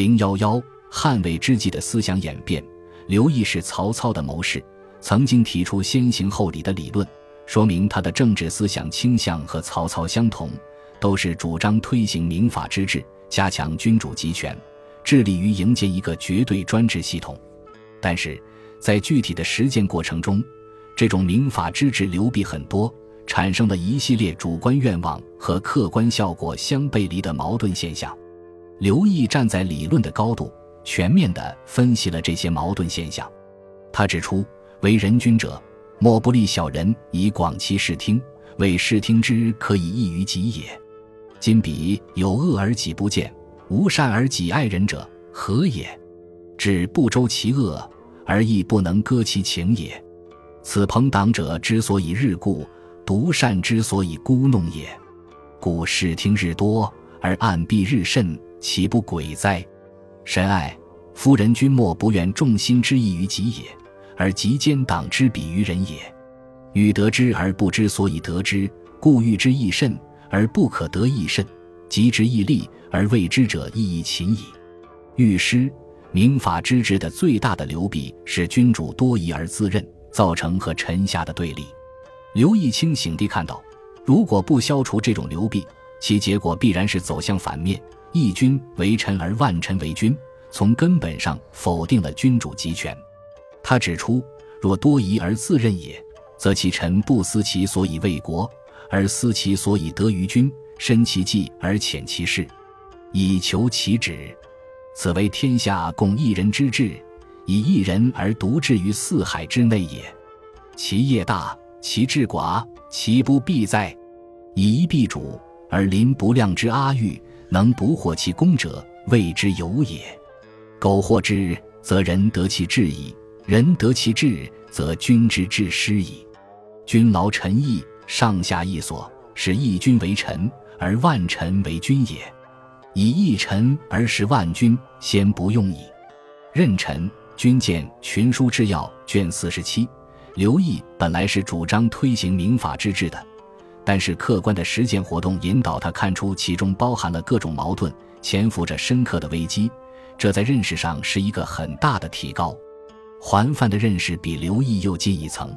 零幺幺，汉魏之际的思想演变。刘毅是曹操的谋士，曾经提出先行后礼的理论，说明他的政治思想倾向和曹操相同，都是主张推行民法之治，加强君主集权，致力于营建一个绝对专制系统。但是在具体的实践过程中，这种民法之治流弊很多，产生了一系列主观愿望和客观效果相背离的矛盾现象。刘毅站在理论的高度，全面地分析了这些矛盾现象。他指出，为人君者，莫不立小人以广其视听，为视听之可以益于己也。今彼有恶而己不见，无善而己爱人者，何也？指不周其恶，而亦不能割其情也。此朋党者之所以日固，独善之所以孤弄也。故视听日多，而暗蔽日甚。岂不诡哉？神爱夫人君莫不愿众心之意于己也，而极奸党之比于人也。欲得之而不知所以得之，故欲之益甚而不可得益甚，及之益利而未之者亦亦勤矣。欲失民法之治的最大的流弊是君主多疑而自任，造成和臣下的对立。刘义清醒地看到，如果不消除这种流弊，其结果必然是走向反面。一君为臣而万臣为君，从根本上否定了君主集权。他指出，若多疑而自任也，则其臣不思其所以为国，而思其所以得于君，深其计而浅其事，以求其止。此为天下共一人之治，以一人而独治于四海之内也。其业大，其志寡，其不必哉？以一必主而临不量之阿育。能不获其功者，谓之有也。苟获之，则人得其志矣；人得其志，则君之治失矣。君劳臣义，上下义所，使一君为臣，而万臣为君也。以一臣而使万君，先不用矣。任臣，君见《群书治要》卷四十七。刘毅本来是主张推行民法之治的。但是客观的实践活动引导他看出其中包含了各种矛盾，潜伏着深刻的危机，这在认识上是一个很大的提高。桓范的认识比刘毅又进一层，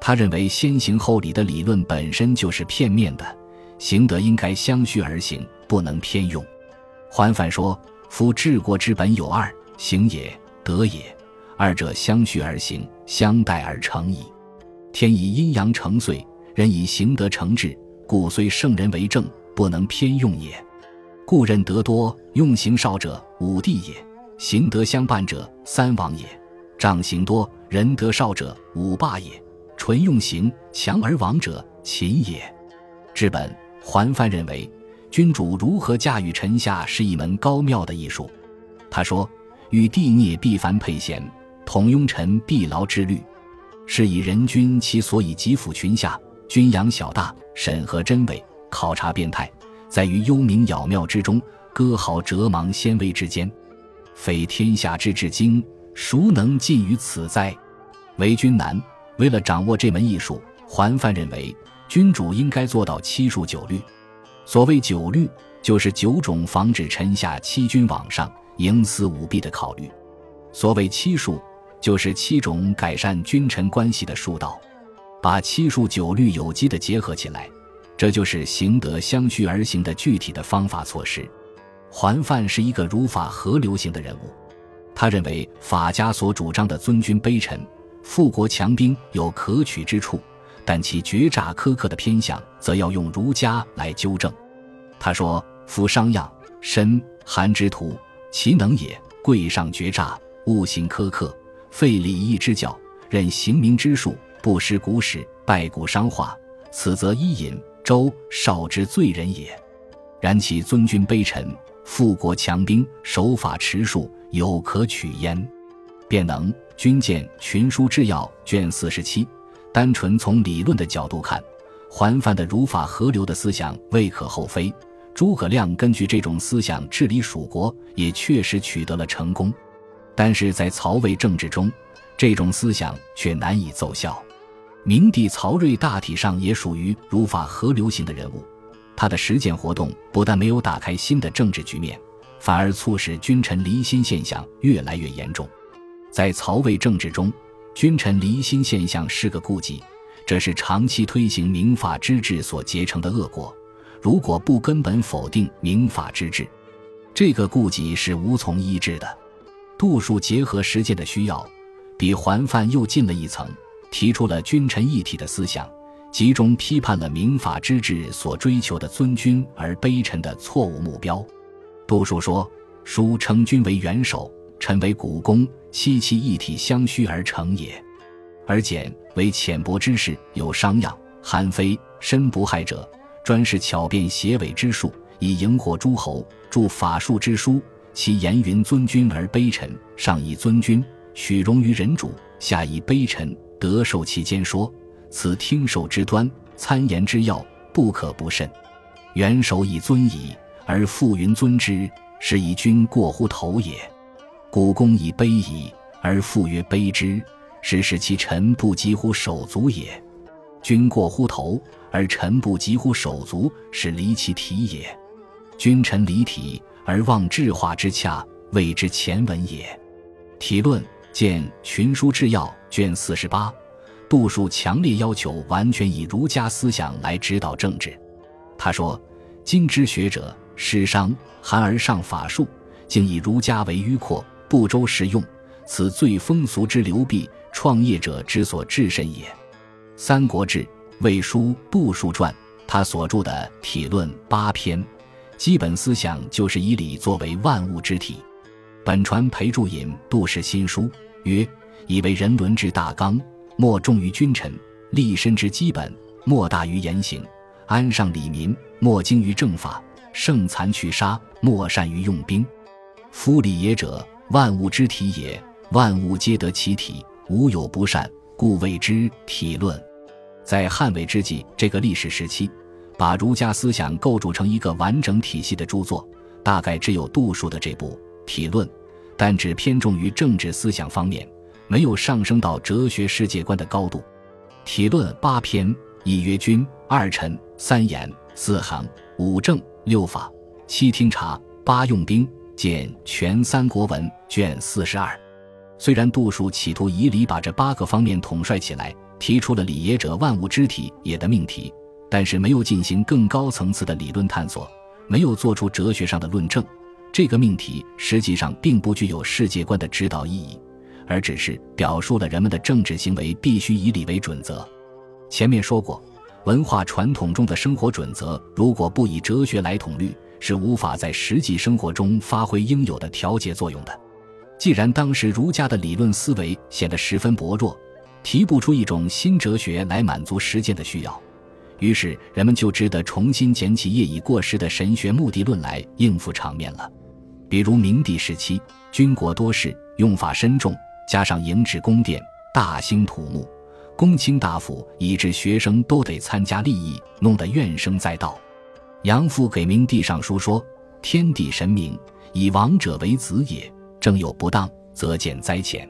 他认为先行后礼的理论本身就是片面的，行德应该相续而行，不能偏用。桓范说：“夫治国之本有二，行也，德也，二者相续而行，相待而成矣。天以阴阳成岁。”人以行德成志，故虽圣人为政，不能偏用也。故任德多用行少者，五帝也；行德相伴者，三王也。仗行多仁德少者，五霸也；纯用行强而亡者，秦也。治本，桓范认为，君主如何驾驭臣下是一门高妙的艺术。他说：“与帝孽必凡配贤，统庸臣必劳之虑，是以人君其所以极抚群下。”君养小大，审核真伪，考察变态，在于幽冥杳妙之中，割毫折芒纤微之间，非天下之至精，孰能尽于此哉？为君难。为了掌握这门艺术，桓范认为，君主应该做到七术九律。所谓九律，就是九种防止臣下欺君罔上、营私舞弊的考虑；所谓七术，就是七种改善君臣关系的术道。把七术九律有机的结合起来，这就是行德相续而行的具体的方法措施。桓范是一个儒法合流型的人物，他认为法家所主张的尊君卑臣、富国强兵有可取之处，但其绝诈苛刻的偏向，则要用儒家来纠正。他说：“夫商鞅、申、韩之徒，其能也，贵上绝诈，物行苛刻，废礼义之教，任刑名之术。”不识古史，拜古商化，此则伊尹、周少之罪人也。然其尊君卑臣、富国强兵、守法持术，有可取焉。便能君见《群书治要》卷四十七。单纯从理论的角度看，桓范的儒法合流的思想未可厚非。诸葛亮根据这种思想治理蜀国，也确实取得了成功。但是在曹魏政治中，这种思想却难以奏效。明帝曹睿大体上也属于儒法合流型的人物，他的实践活动不但没有打开新的政治局面，反而促使君臣离心现象越来越严重。在曹魏政治中，君臣离心现象是个痼疾，这是长期推行民法之治所结成的恶果。如果不根本否定民法之治，这个痼疾是无从医治的。度数结合实践的需要，比桓范又进了一层，提出了君臣一体的思想，集中批判了民法之治所追求的尊君而卑臣的错误目标。杜叔说：“书称君为元首，臣为股肱，七其一体相须而成也。而简为浅薄之士，有商鞅、韩非，身不害者。”专是巧辩邪伪之术，以迎惑诸侯；著法术之书，其言云尊君而卑臣，上以尊君，许容于人主，下以卑臣，得受其间说。此听受之端，参言之要，不可不慎。元首以尊矣，而复云尊之，是以君过乎头也；古公以卑矣，而复曰卑之，是使其臣不及乎手足也。君过乎头。而臣不及乎手足，是离其体也；君臣离体而忘智化之洽，谓之前文也。体论见《群书治要》卷四十八。杜叔强烈要求完全以儒家思想来指导政治。他说：“今之学者，师商含而上法术，竟以儒家为迂阔，不周实用，此最风俗之流弊，创业者之所至甚也。”《三国志》。魏书杜叔传，他所著的《体论》八篇，基本思想就是以礼作为万物之体。本传裴注引杜氏新书，曰：“以为人伦之大纲，莫重于君臣；立身之基本，莫大于言行；安上礼民，莫精于政法；胜残去杀，莫善于用兵。夫礼也者，万物之体也，万物皆得其体，无有不善，故谓之体论。”在汉魏之际这个历史时期，把儒家思想构筑成一个完整体系的著作，大概只有杜叔的这部《体论》，但只偏重于政治思想方面，没有上升到哲学世界观的高度。《体论》八篇，一曰君，二臣，三言，四行，五政，六法，七听察，八用兵。见《全三国文》卷四十二。虽然杜叔企图以礼把这八个方面统帅起来。提出了“礼也者，万物之体也”的命题，但是没有进行更高层次的理论探索，没有做出哲学上的论证。这个命题实际上并不具有世界观的指导意义，而只是表述了人们的政治行为必须以礼为准则。前面说过，文化传统中的生活准则如果不以哲学来统律，是无法在实际生活中发挥应有的调节作用的。既然当时儒家的理论思维显得十分薄弱，提不出一种新哲学来满足实践的需要，于是人们就只得重新捡起业已过时的神学目的论来应付场面了。比如明帝时期，军国多事，用法深重，加上营制宫殿，大兴土木，公卿大夫以致学生都得参加利益，弄得怨声载道。杨父给明帝上书说：“天地神明以王者为子也，正有不当，则见灾前。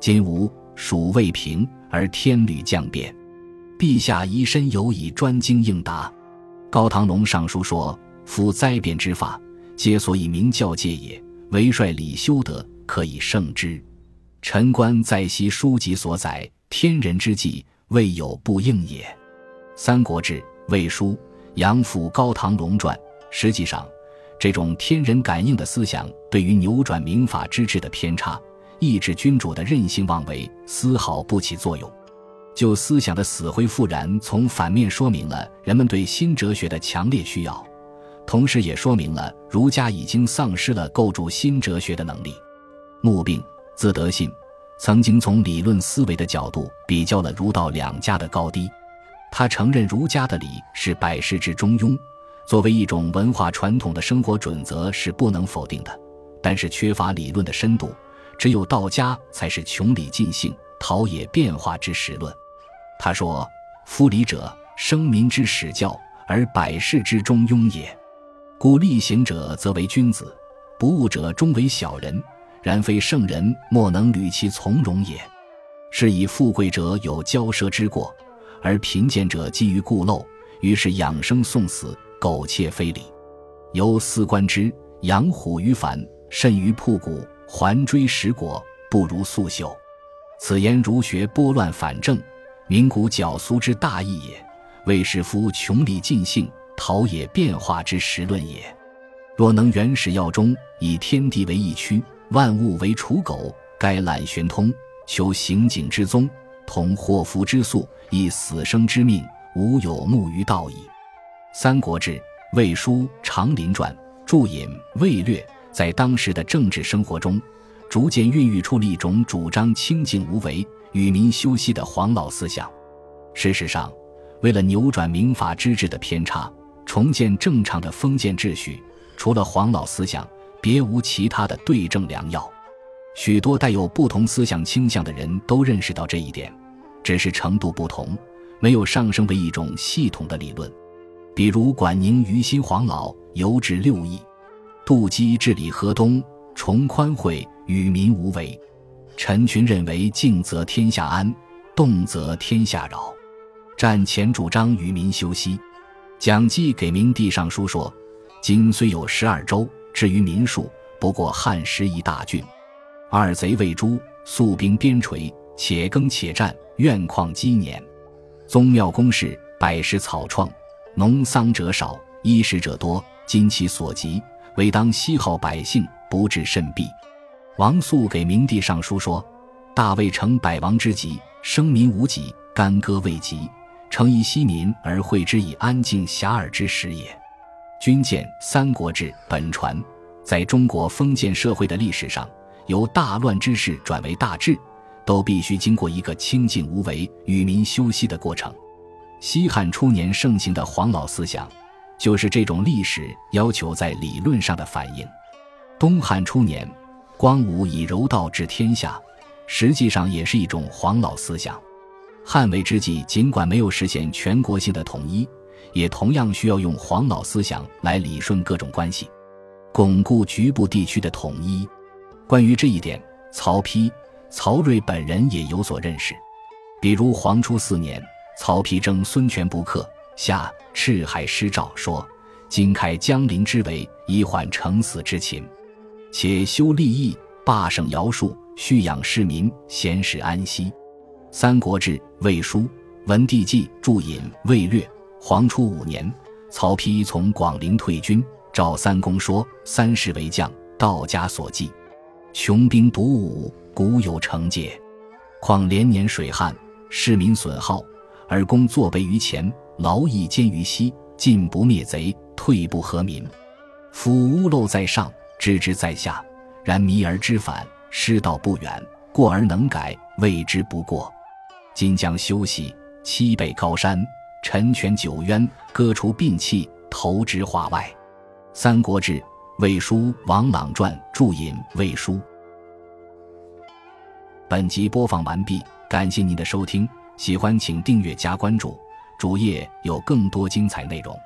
今吾。”蜀未平而天履降变，陛下宜身有以专精应答。高唐龙上书说：“夫灾变之法，皆所以明教戒也。为帅礼修德，可以胜之。臣观在昔书籍所载，天人之际，未有不应也。”《三国志·魏书·杨府高唐龙传》。实际上，这种天人感应的思想，对于扭转民法之治的偏差。抑制君主的任性妄为丝毫不起作用，就思想的死灰复燃，从反面说明了人们对新哲学的强烈需要，同时也说明了儒家已经丧失了构筑新哲学的能力。穆病，字德信，曾经从理论思维的角度比较了儒道两家的高低。他承认儒家的礼是百世之中庸，作为一种文化传统的生活准则是不能否定的，但是缺乏理论的深度。只有道家才是穷理尽性、陶冶变化之实论。他说：“夫礼者，生民之始教，而百世之中庸也。故力行者则为君子，不务者终为小人。然非圣人莫能履其从容也。是以富贵者有骄奢之过，而贫贱者基于固陋，于是养生送死，苟且非礼。由斯观之，养虎于繁，甚于铺谷，还追食果，不如速朽。此言儒学拨乱反正，民古矫俗之大义也，为士夫穷理尽性，陶冶变化之实论也。若能原始要中，以天地为一区，万物为刍狗，该览玄通，求行景之宗，同祸福之素，以死生之命，无有慕于道矣。《三国志》《魏书》《长林传》注引《魏略》在当时的政治生活中，逐渐孕育出了一种主张清静无为、与民休息的黄老思想。事实上，为了扭转民法之治的偏差，重建正常的封建秩序。除了黄老思想，别无其他的对症良药。许多带有不同思想倾向的人都认识到这一点，只是程度不同，没有上升为一种系统的理论。比如管宁于心黄老，游至六艺；杜基治理河东，崇宽惠，与民无为。陈群认为静则天下安，动则天下扰。战前主张与民休息。蒋济给明帝上书说。今虽有十二州，至于民数，不过汉时一大郡。二贼魏诸，素兵边陲，且耕且战，愿旷积年。宗庙宫室，百石草创，农桑者少，衣食者多。今其所及，唯当西号百姓，不致甚弊。王肃给明帝上书说：“大魏成百王之极，生民无己，干戈未及，诚以息民而惠之以安静遐迩之时也。”军舰《三国志》本传，在中国封建社会的历史上，由大乱之势转为大治，都必须经过一个清静无为、与民休息的过程。西汉初年盛行的黄老思想，就是这种历史要求在理论上的反映。东汉初年，光武以柔道治天下，实际上也是一种黄老思想。汉魏之际，尽管没有实现全国性的统一。也同样需要用黄老思想来理顺各种关系，巩固局部地区的统一。关于这一点，曹丕、曹睿本人也有所认识。比如黄初四年，曹丕征孙权不克，下赤海师诏说：“今开江陵之围，以缓城死之情，且修利益，罢省徭戍，蓄养市民，闲时安息。”《三国志·魏书·文帝纪》注引《魏略》。黄初五年，曹丕从广陵退军，召三公说：“三世为将，道家所忌，穷兵黩武，古有成戒。况连年水旱，市民损耗，而公坐备于前，劳役兼于西，进不灭贼，退不和民。夫屋漏在上，知之在下，然迷而知返，失道不远，过而能改，谓之不过。今将休息，七北高山。”陈权九渊，割除病气，投之化外。《三国志·魏书·王朗传》注引《魏书》。本集播放完毕，感谢您的收听，喜欢请订阅加关注，主页有更多精彩内容。